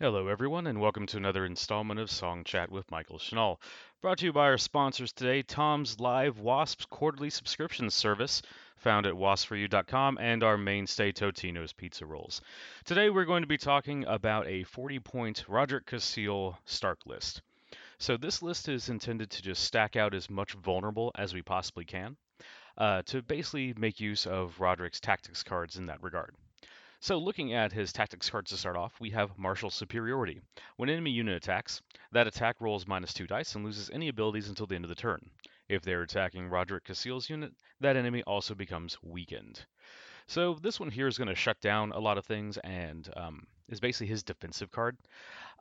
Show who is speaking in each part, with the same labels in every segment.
Speaker 1: Hello, everyone, and welcome to another installment of Song Chat with Michael Schnall. Brought to you by our sponsors today Tom's Live Wasps quarterly subscription service, found at waspforyou.com, and our mainstay Totino's Pizza Rolls. Today, we're going to be talking about a 40 point Roderick Cassel Stark list. So, this list is intended to just stack out as much vulnerable as we possibly can uh, to basically make use of Roderick's tactics cards in that regard. So looking at his tactics cards to start off, we have Martial Superiority. When enemy unit attacks, that attack rolls minus 2 dice and loses any abilities until the end of the turn. If they're attacking Roderick Cassel's unit, that enemy also becomes weakened. So this one here is going to shut down a lot of things and um, is basically his defensive card.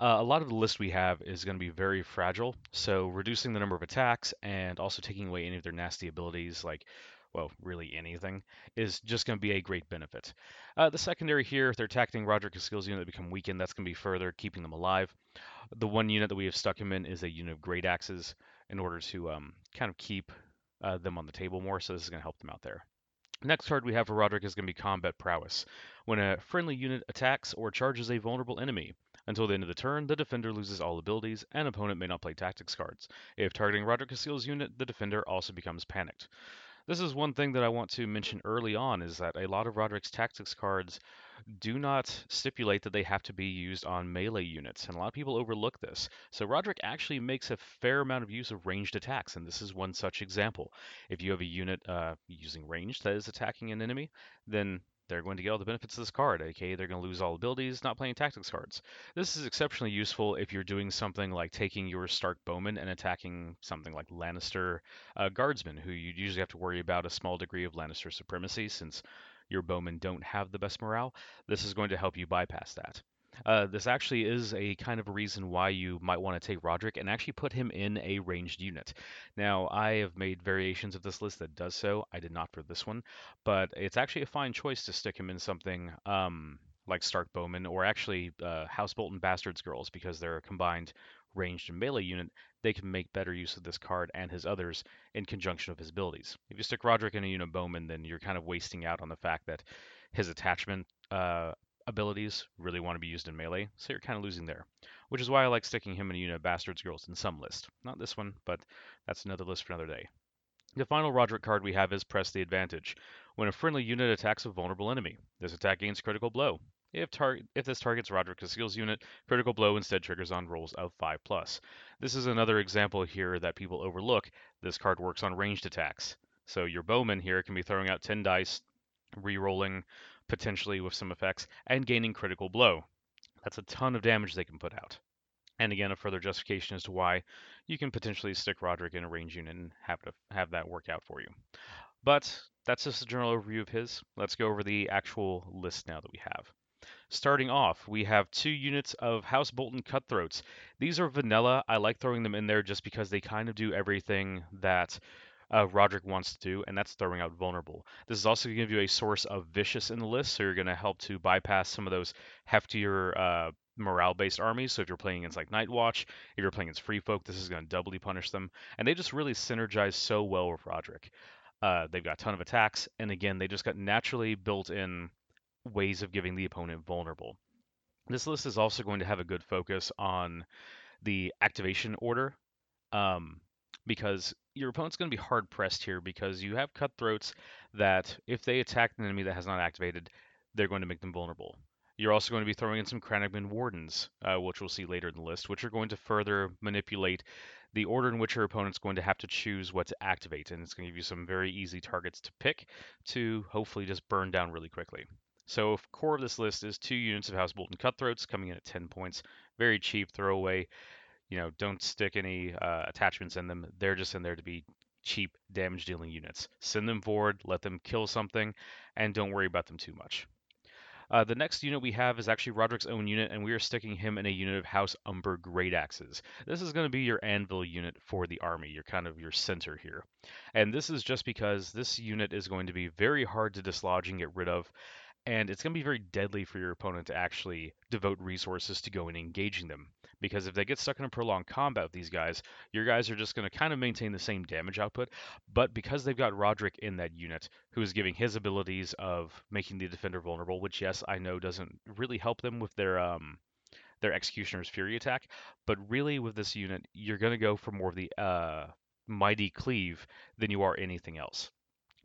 Speaker 1: Uh, a lot of the list we have is going to be very fragile, so reducing the number of attacks and also taking away any of their nasty abilities like well, really anything, is just going to be a great benefit. Uh, the secondary here, if they're attacking Roderick Cassel's unit that become weakened, that's going to be further keeping them alive. The one unit that we have stuck him in is a unit of great axes in order to um, kind of keep uh, them on the table more, so this is going to help them out there. Next card we have for Roderick is going to be Combat Prowess. When a friendly unit attacks or charges a vulnerable enemy, until the end of the turn, the defender loses all abilities, and opponent may not play tactics cards. If targeting Roderick Cassel's unit, the defender also becomes panicked. This is one thing that I want to mention early on is that a lot of Roderick's tactics cards do not stipulate that they have to be used on melee units, and a lot of people overlook this. So Roderick actually makes a fair amount of use of ranged attacks, and this is one such example. If you have a unit uh, using range that is attacking an enemy, then they're going to get all the benefits of this card, aka they're going to lose all abilities, not playing tactics cards. This is exceptionally useful if you're doing something like taking your Stark Bowman and attacking something like Lannister uh, Guardsmen, who you usually have to worry about a small degree of Lannister supremacy since your bowmen don't have the best morale. This is going to help you bypass that. Uh, this actually is a kind of a reason why you might want to take Roderick and actually put him in a ranged unit. Now, I have made variations of this list that does so. I did not for this one, but it's actually a fine choice to stick him in something um, like Stark Bowman or actually uh, House Bolton Bastards Girls because they're a combined ranged and melee unit. They can make better use of this card and his others in conjunction of his abilities. If you stick Roderick in a unit Bowman, then you're kind of wasting out on the fact that his attachment uh, abilities really want to be used in melee, so you're kind of losing there. Which is why I like sticking him in a unit of Bastards Girls in some list. Not this one, but that's another list for another day. The final Roderick card we have is Press the Advantage. When a friendly unit attacks a vulnerable enemy, this attack gains critical blow. If, tar- if this targets Roderick Cassel's unit, critical blow instead triggers on rolls of 5 plus. This is another example here that people overlook. This card works on ranged attacks. So your bowman here can be throwing out 10 dice, re-rolling potentially with some effects, and gaining critical blow. That's a ton of damage they can put out. And again, a further justification as to why you can potentially stick Roderick in a range unit and have to have that work out for you. But that's just a general overview of his. Let's go over the actual list now that we have. Starting off, we have two units of House Bolton Cutthroats. These are vanilla. I like throwing them in there just because they kind of do everything that uh, Roderick wants to do, and that's throwing out vulnerable. This is also going to give you a source of vicious in the list, so you're going to help to bypass some of those heftier uh, morale-based armies. So if you're playing against like Night Watch, if you're playing against Free Folk, this is going to doubly punish them, and they just really synergize so well with Roderick. Uh, they've got a ton of attacks, and again, they just got naturally built-in ways of giving the opponent vulnerable. This list is also going to have a good focus on the activation order. Um, because your opponent's going to be hard pressed here because you have cutthroats that if they attack an enemy that has not activated, they're going to make them vulnerable. You're also going to be throwing in some Crannogman Wardens, uh, which we'll see later in the list, which are going to further manipulate the order in which your opponent's going to have to choose what to activate, and it's going to give you some very easy targets to pick to hopefully just burn down really quickly. So core of this list is two units of House Bolton Cutthroats coming in at 10 points. Very cheap throwaway you know, don't stick any uh, attachments in them. They're just in there to be cheap damage dealing units. Send them forward, let them kill something, and don't worry about them too much. Uh, the next unit we have is actually Roderick's own unit, and we are sticking him in a unit of House Umber Great Axes. This is going to be your anvil unit for the army, your kind of your center here. And this is just because this unit is going to be very hard to dislodge and get rid of, and it's going to be very deadly for your opponent to actually devote resources to go and engaging them. Because if they get stuck in a prolonged combat with these guys, your guys are just going to kind of maintain the same damage output. But because they've got Roderick in that unit, who is giving his abilities of making the defender vulnerable, which yes, I know doesn't really help them with their um, their Executioner's Fury attack. But really, with this unit, you're going to go for more of the uh, Mighty Cleave than you are anything else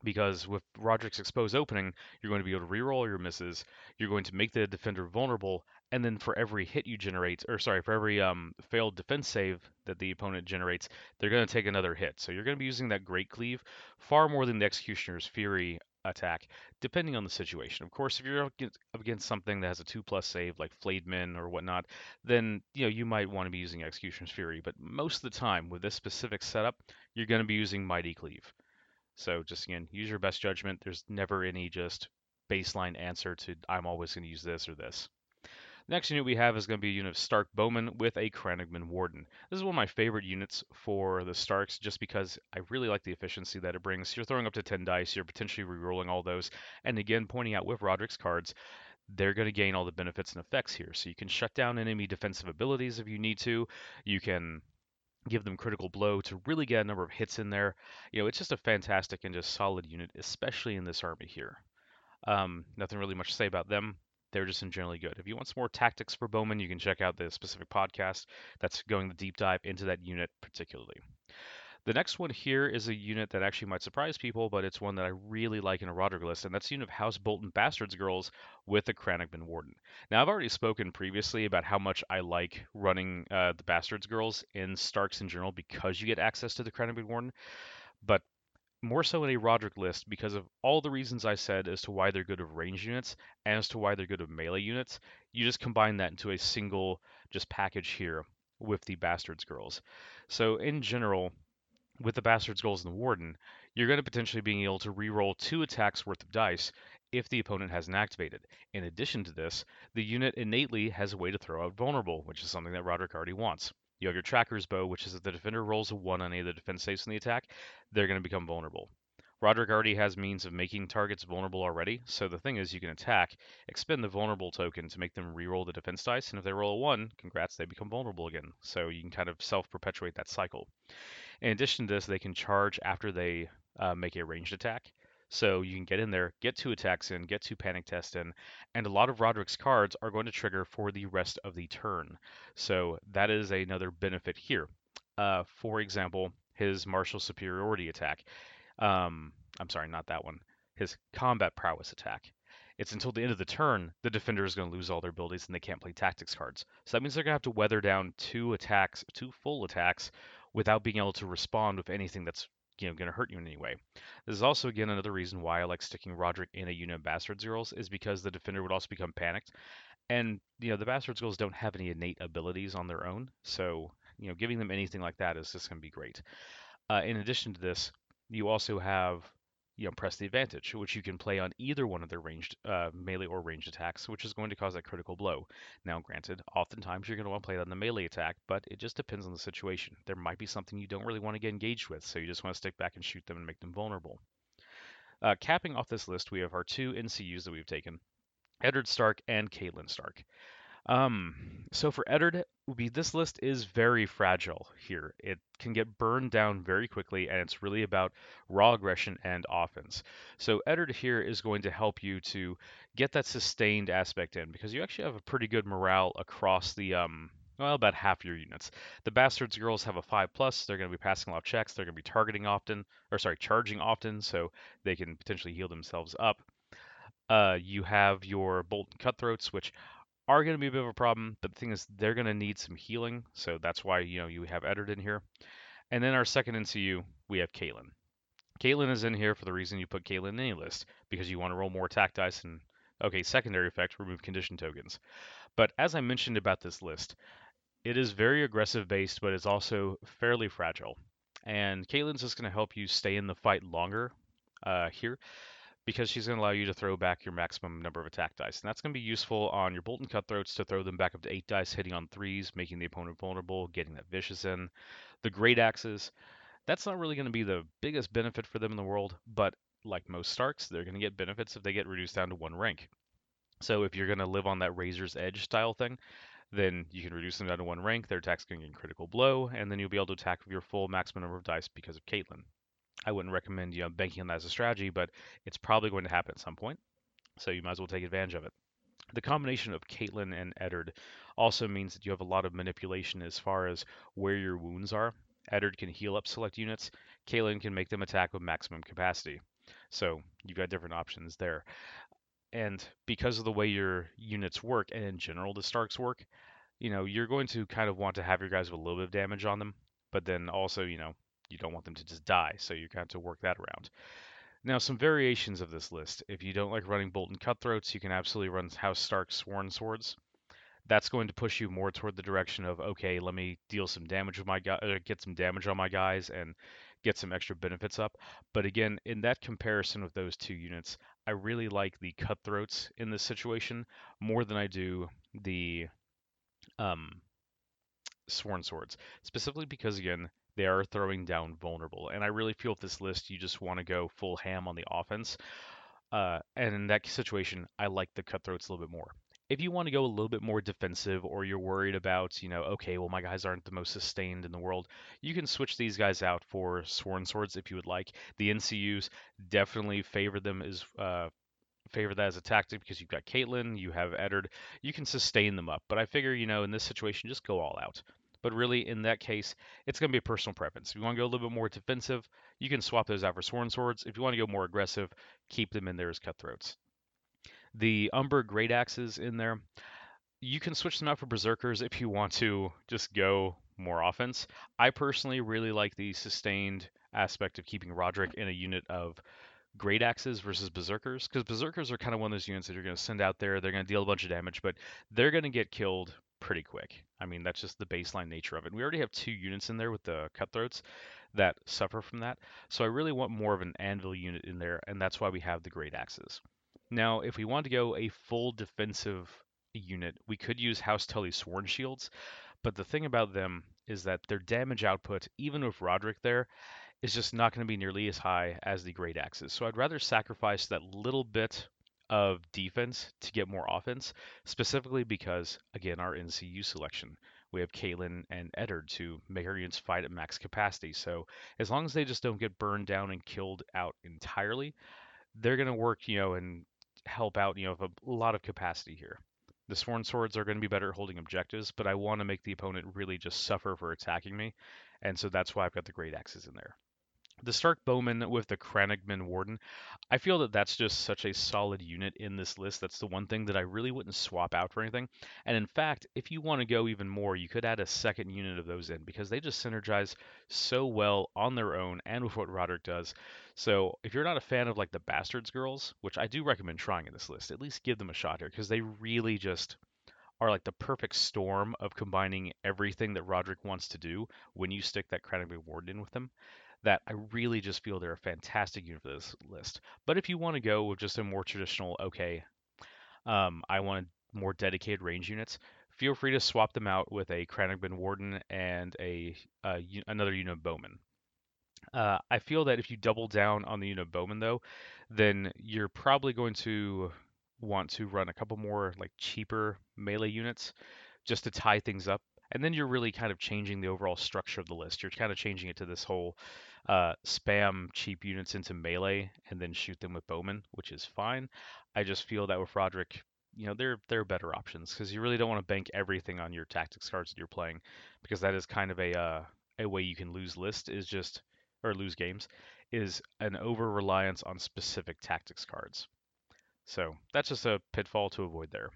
Speaker 1: because with Roderick's exposed opening, you're going to be able to reroll your misses. You're going to make the defender vulnerable, and then for every hit you generate, or sorry, for every um, failed defense save that the opponent generates, they're going to take another hit. So you're going to be using that Great Cleave far more than the Executioner's Fury attack, depending on the situation. Of course, if you're up against something that has a two plus save like Flayed Men or whatnot, then you know you might want to be using Executioner's Fury. But most of the time with this specific setup, you're going to be using Mighty Cleave. So just again, use your best judgment. There's never any just baseline answer to I'm always going to use this or this. Next unit we have is going to be a unit of Stark Bowman with a Crannogman Warden. This is one of my favorite units for the Starks just because I really like the efficiency that it brings. You're throwing up to 10 dice, you're potentially rerolling all those, and again, pointing out with Roderick's cards, they're going to gain all the benefits and effects here. So you can shut down enemy defensive abilities if you need to. You can give them critical blow to really get a number of hits in there. You know, it's just a fantastic and just solid unit, especially in this army here. Um, nothing really much to say about them. They're just in generally good. If you want some more tactics for Bowman, you can check out the specific podcast that's going the deep dive into that unit particularly. The next one here is a unit that actually might surprise people, but it's one that I really like in a Roderick list, and that's the unit of House Bolton Bastards Girls with the Crannogman Warden. Now, I've already spoken previously about how much I like running uh, the Bastards Girls in Starks in general because you get access to the Crannogman Warden, but more so in a Roderick list because of all the reasons I said as to why they're good of range units and as to why they're good of melee units. You just combine that into a single just package here with the Bastards Girls. So in general, with the Bastard's Girls and the Warden, you're going to potentially being able to re-roll two attacks worth of dice if the opponent hasn't activated. In addition to this, the unit innately has a way to throw out vulnerable, which is something that Roderick already wants. You have your Tracker's Bow, which is if the defender rolls a 1 on any of the defense saves in the attack, they're going to become vulnerable. Roderick already has means of making targets vulnerable already, so the thing is you can attack, expend the vulnerable token to make them re-roll the defense dice, and if they roll a 1, congrats, they become vulnerable again. So you can kind of self-perpetuate that cycle. In addition to this, they can charge after they uh, make a ranged attack. So you can get in there, get two attacks in, get two panic tests in, and a lot of Roderick's cards are going to trigger for the rest of the turn. So that is another benefit here. Uh, for example, his martial superiority attack. Um, I'm sorry, not that one. His combat prowess attack. It's until the end of the turn the defender is going to lose all their abilities and they can't play tactics cards. So that means they're going to have to weather down two attacks, two full attacks without being able to respond with anything that's you know going to hurt you in any way. This is also again another reason why I like sticking Roderick in a unit of Bastards Girls is because the defender would also become panicked, and you know the Bastards Girls don't have any innate abilities on their own, so you know giving them anything like that is just going to be great. Uh, in addition to this, you also have you know, press the advantage, which you can play on either one of their ranged uh, melee or ranged attacks, which is going to cause that critical blow. Now, granted, oftentimes you're going to want to play on the melee attack, but it just depends on the situation. There might be something you don't really want to get engaged with, so you just want to stick back and shoot them and make them vulnerable. Uh, capping off this list, we have our two NCUs that we've taken, Eddard Stark and Catelyn Stark. Um, so for Eddard, this list is very fragile here. It can get burned down very quickly, and it's really about raw aggression and offense. So Eddard here is going to help you to get that sustained aspect in because you actually have a pretty good morale across the um, well, about half your units. The Bastards girls have a 5 plus. They're going to be passing a lot of checks. They're going to be targeting often, or sorry, charging often, so they can potentially heal themselves up. Uh, you have your Bolton Cutthroats, which are going to be a bit of a problem, but the thing is, they're going to need some healing, so that's why you know you have Eddard in here. And then our second NCU, we have Catelyn. Catelyn is in here for the reason you put Catelyn in any list, because you want to roll more attack dice and, okay, secondary effect, remove condition tokens. But as I mentioned about this list, it is very aggressive based, but it's also fairly fragile. And Catelyn's just going to help you stay in the fight longer uh, here because she's going to allow you to throw back your maximum number of attack dice. And that's going to be useful on your Bolton Cutthroats to throw them back up to 8 dice, hitting on 3s, making the opponent vulnerable, getting that Vicious in. The Great Axes, that's not really going to be the biggest benefit for them in the world, but like most Starks, they're going to get benefits if they get reduced down to one rank. So if you're going to live on that Razor's Edge style thing, then you can reduce them down to one rank, their attack's going to get critical blow, and then you'll be able to attack with your full maximum number of dice because of Catelyn. I wouldn't recommend you know banking on that as a strategy, but it's probably going to happen at some point. So you might as well take advantage of it. The combination of Catelyn and Eddard also means that you have a lot of manipulation as far as where your wounds are. Eddard can heal up select units. Catelyn can make them attack with maximum capacity. So you've got different options there. And because of the way your units work, and in general the Starks work, you know, you're going to kind of want to have your guys with a little bit of damage on them, but then also, you know, you don't want them to just die, so you have to work that around. Now, some variations of this list. If you don't like running Bolton Cutthroats, you can absolutely run House Stark Sworn Swords. That's going to push you more toward the direction of okay, let me deal some damage with my guy, uh, get some damage on my guys, and get some extra benefits up. But again, in that comparison with those two units, I really like the Cutthroats in this situation more than I do the um, Sworn Swords, specifically because again, they are throwing down vulnerable. And I really feel with this list, you just want to go full ham on the offense. Uh, and in that situation, I like the cutthroats a little bit more. If you want to go a little bit more defensive or you're worried about, you know, okay, well, my guys aren't the most sustained in the world, you can switch these guys out for Sworn Swords if you would like. The NCUs definitely favor them as uh, favor that as a tactic because you've got Catelyn, you have Eddard, you can sustain them up. But I figure, you know, in this situation, just go all out. But really, in that case, it's going to be a personal preference. If you want to go a little bit more defensive, you can swap those out for Sworn Swords. If you want to go more aggressive, keep them in there as Cutthroats. The Umber Great Axes in there, you can switch them out for Berserkers if you want to just go more offense. I personally really like the sustained aspect of keeping Roderick in a unit of Great Axes versus Berserkers, because Berserkers are kind of one of those units that you're going to send out there. They're going to deal a bunch of damage, but they're going to get killed pretty quick. I mean, that's just the baseline nature of it. We already have two units in there with the cutthroats that suffer from that. So I really want more of an anvil unit in there, and that's why we have the great axes. Now, if we want to go a full defensive unit, we could use House Tully Sworn Shields, but the thing about them is that their damage output, even with Roderick there, is just not going to be nearly as high as the great axes. So I'd rather sacrifice that little bit of defense to get more offense, specifically because, again, our NCU selection. We have Catelyn and Eddard to make our units fight at max capacity. So as long as they just don't get burned down and killed out entirely, they're going to work, you know, and help out, you know, with a lot of capacity here. The Sworn Swords are going to be better at holding objectives, but I want to make the opponent really just suffer for attacking me. And so that's why I've got the Great Axes in there the Stark Bowman with the Crannogman Warden, I feel that that's just such a solid unit in this list. That's the one thing that I really wouldn't swap out for anything. And in fact, if you want to go even more, you could add a second unit of those in because they just synergize so well on their own and with what Roderick does. So if you're not a fan of like the Bastards Girls, which I do recommend trying in this list, at least give them a shot here because they really just are like the perfect storm of combining everything that Roderick wants to do when you stick that Crannogman Warden in with them that I really just feel they're a fantastic unit for this list. But if you want to go with just a more traditional, okay, um, I want more dedicated range units, feel free to swap them out with a Crannogman Warden and a uh, another unit of Bowman. Uh, I feel that if you double down on the unit of Bowman, though, then you're probably going to want to run a couple more like cheaper melee units just to tie things up. And then you're really kind of changing the overall structure of the list. You're kind of changing it to this whole uh, spam cheap units into melee and then shoot them with bowman, which is fine. I just feel that with Roderick, you know, there there are better options because you really don't want to bank everything on your tactics cards that you're playing because that is kind of a uh, a way you can lose list is just or lose games is an over reliance on specific tactics cards. So that's just a pitfall to avoid there.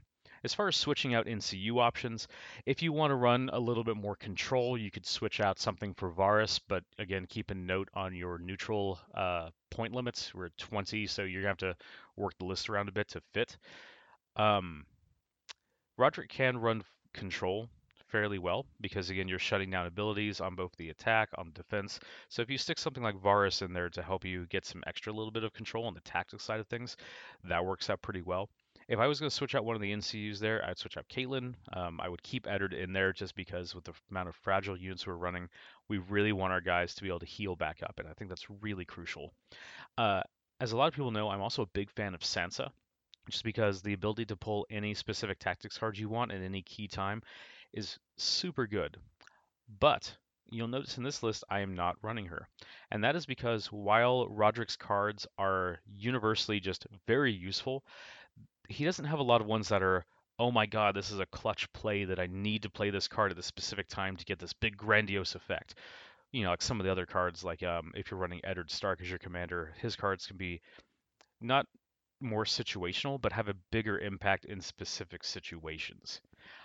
Speaker 1: As far as switching out NCU options, if you want to run a little bit more control, you could switch out something for Varys, but again, keep a note on your neutral uh, point limits. We're at 20, so you're going to have to work the list around a bit to fit. Um, Rodrik can run control fairly well because again you're shutting down abilities on both the attack on defense so if you stick something like Varys in there to help you get some extra little bit of control on the tactics side of things that works out pretty well if I was going to switch out one of the NCUs there, I'd switch out Catelyn. Um, I would keep Eddard in there just because with the amount of fragile units we're running, we really want our guys to be able to heal back up, and I think that's really crucial. Uh, as a lot of people know, I'm also a big fan of Sansa, just because the ability to pull any specific tactics cards you want at any key time is super good. But you'll notice in this list I am not running her. And that is because while Roderick's cards are universally just very useful, he doesn't have a lot of ones that are oh my god, this is a clutch play that I need to play this card at this specific time to get this big grandiose effect. You know, like some of the other cards, like um, if you're running Eddard Stark as your commander, his cards can be not more situational, but have a bigger impact in specific situations.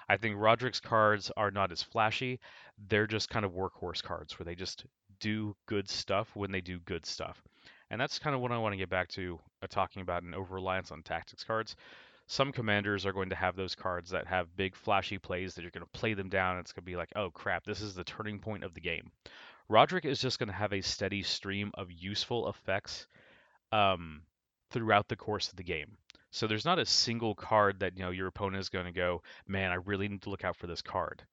Speaker 1: I think Roderick's cards are not as flashy. They're just kind of workhorse cards where they just do good stuff when they do good stuff. And that's kind of what I want to get back to uh, talking about an over reliance on tactics cards. Some commanders are going to have those cards that have big flashy plays that you're going to play them down. And it's going to be like, oh crap, this is the turning point of the game. Roderick is just going to have a steady stream of useful effects um, throughout the course of the game. So there's not a single card that you know your opponent is going to go, man, I really need to look out for this card.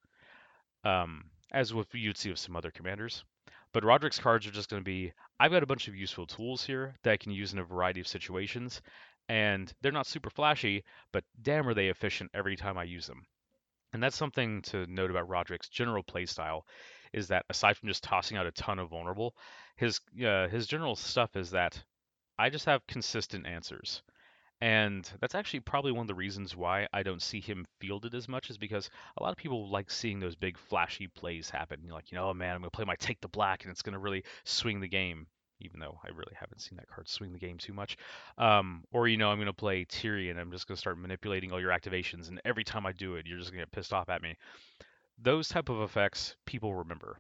Speaker 1: Um, as with you'd see with some other commanders. But Roderick's cards are just going to be, I've got a bunch of useful tools here that I can use in a variety of situations, and they're not super flashy, but damn are they efficient every time I use them. And that's something to note about Roderick's general playstyle, is that aside from just tossing out a ton of vulnerable, his uh, his general stuff is that I just have consistent answers. And that's actually probably one of the reasons why I don't see him fielded as much is because a lot of people like seeing those big flashy plays happen. You're like, you know, oh man, I'm gonna play my take the black and it's gonna really swing the game. Even though I really haven't seen that card swing the game too much. Um, or you know, I'm gonna play Tyrion. I'm just gonna start manipulating all your activations, and every time I do it, you're just gonna get pissed off at me. Those type of effects people remember.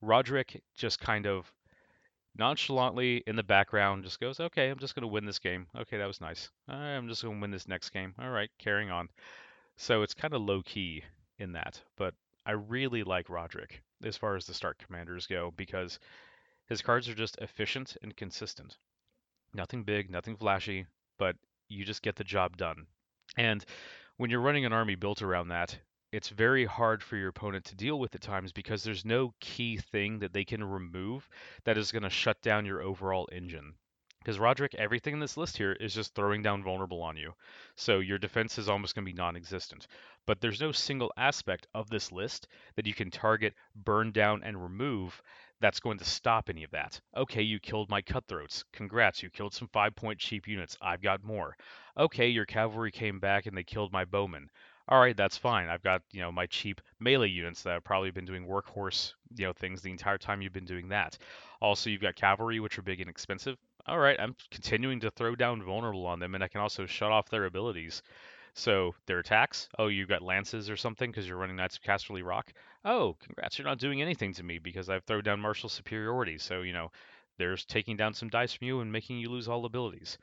Speaker 1: Roderick just kind of nonchalantly in the background just goes, okay, I'm just going to win this game. Okay, that was nice. I'm just going to win this next game. All right, carrying on. So it's kind of low key in that. But I really like Roderick as far as the Stark commanders go because his cards are just efficient and consistent. Nothing big, nothing flashy, but you just get the job done. And when you're running an army built around that, it's very hard for your opponent to deal with at times because there's no key thing that they can remove that is going to shut down your overall engine. Because Roderick, everything in this list here is just throwing down vulnerable on you. So your defense is almost going to be non existent. But there's no single aspect of this list that you can target, burn down, and remove that's going to stop any of that. Okay, you killed my cutthroats. Congrats, you killed some five point cheap units. I've got more. Okay, your cavalry came back and they killed my bowmen all right, that's fine. I've got, you know, my cheap melee units that have probably been doing workhorse, you know, things the entire time you've been doing that. Also, you've got cavalry, which are big and expensive. All right, I'm continuing to throw down vulnerable on them, and I can also shut off their abilities. So their attacks, oh, you've got lances or something because you're running Knights of Casterly Rock. Oh, congrats, you're not doing anything to me because I've thrown down martial superiority. So, you know, there's taking down some dice from you and making you lose all abilities.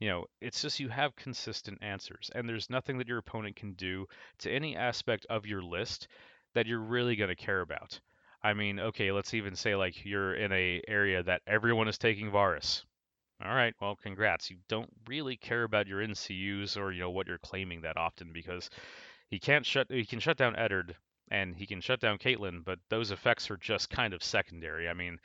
Speaker 1: You know, it's just you have consistent answers, and there's nothing that your opponent can do to any aspect of your list that you're really going to care about. I mean, okay, let's even say like you're in a area that everyone is taking Varys. All right, well, congrats. You don't really care about your NCUs or you know what you're claiming that often because he can't shut he can shut down Eddard and he can shut down Catelyn, but those effects are just kind of secondary. I mean,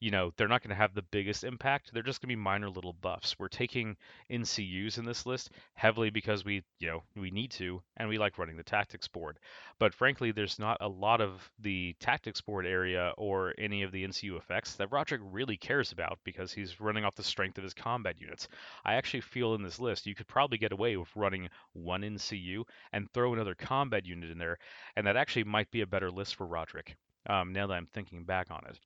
Speaker 1: you know, they're not going to have the biggest impact. They're just going to be minor little buffs. We're taking NCUs in this list heavily because we, you know, we need to, and we like running the tactics board. But frankly, there's not a lot of the tactics board area or any of the NCU effects that Roderick really cares about because he's running off the strength of his combat units. I actually feel in this list you could probably get away with running one NCU and throw another combat unit in there, and that actually might be a better list for Roderick. Um, now that I'm thinking back on it.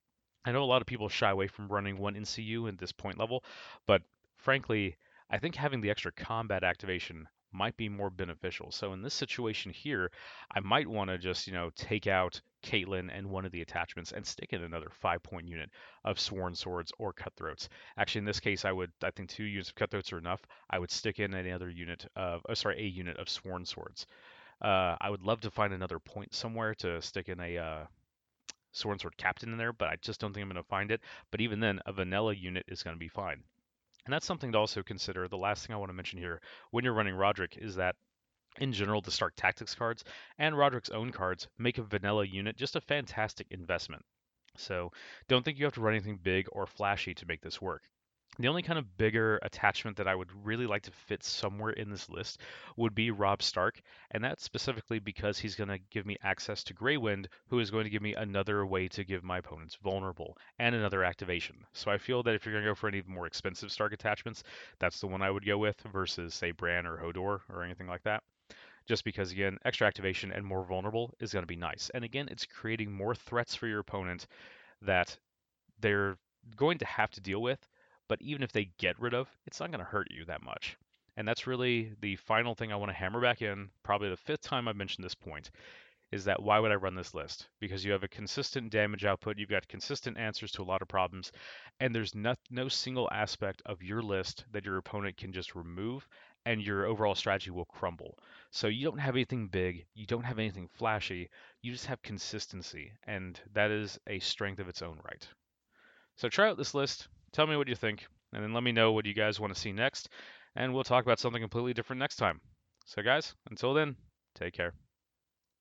Speaker 1: I know a lot of people shy away from running one NCU at this point level, but frankly, I think having the extra combat activation might be more beneficial. So in this situation here, I might want to just, you know, take out Catelyn and one of the attachments and stick in another five point unit of Sworn Swords or Cutthroats. Actually, in this case, I would, I think two units of Cutthroats are enough. I would stick in another unit of, oh, sorry, a unit of Sworn Swords. Uh, I would love to find another point somewhere to stick in a, uh, Sworn Sword Captain in there, but I just don't think I'm going to find it. But even then, a vanilla unit is going to be fine. And that's something to also consider. The last thing I want to mention here when you're running Roderick is that in general, the Stark Tactics cards and Roderick's own cards make a vanilla unit just a fantastic investment. So don't think you have to run anything big or flashy to make this work. The only kind of bigger attachment that I would really like to fit somewhere in this list would be Robb Stark, and that's specifically because he's going to give me access to Grey Wind, who is going to give me another way to give my opponents vulnerable and another activation. So I feel that if you're going to go for any more expensive Stark attachments, that's the one I would go with versus say Bran or Hodor or anything like that. Just because again, extra activation and more vulnerable is going to be nice. And again, it's creating more threats for your opponent that they're going to have to deal with but even if they get rid of, it's not going to hurt you that much. And that's really the final thing I want to hammer back in, probably the fifth time I've mentioned this point, is that why would I run this list? Because you have a consistent damage output, you've got consistent answers to a lot of problems, and there's no, no single aspect of your list that your opponent can just remove and your overall strategy will crumble. So you don't have anything big, you don't have anything flashy, you just have consistency, and that is a strength of its own right. So try out this list, tell me what you think, and then let me know what you guys want to see next, and we'll talk about something completely different next time. So, guys, until then, take care.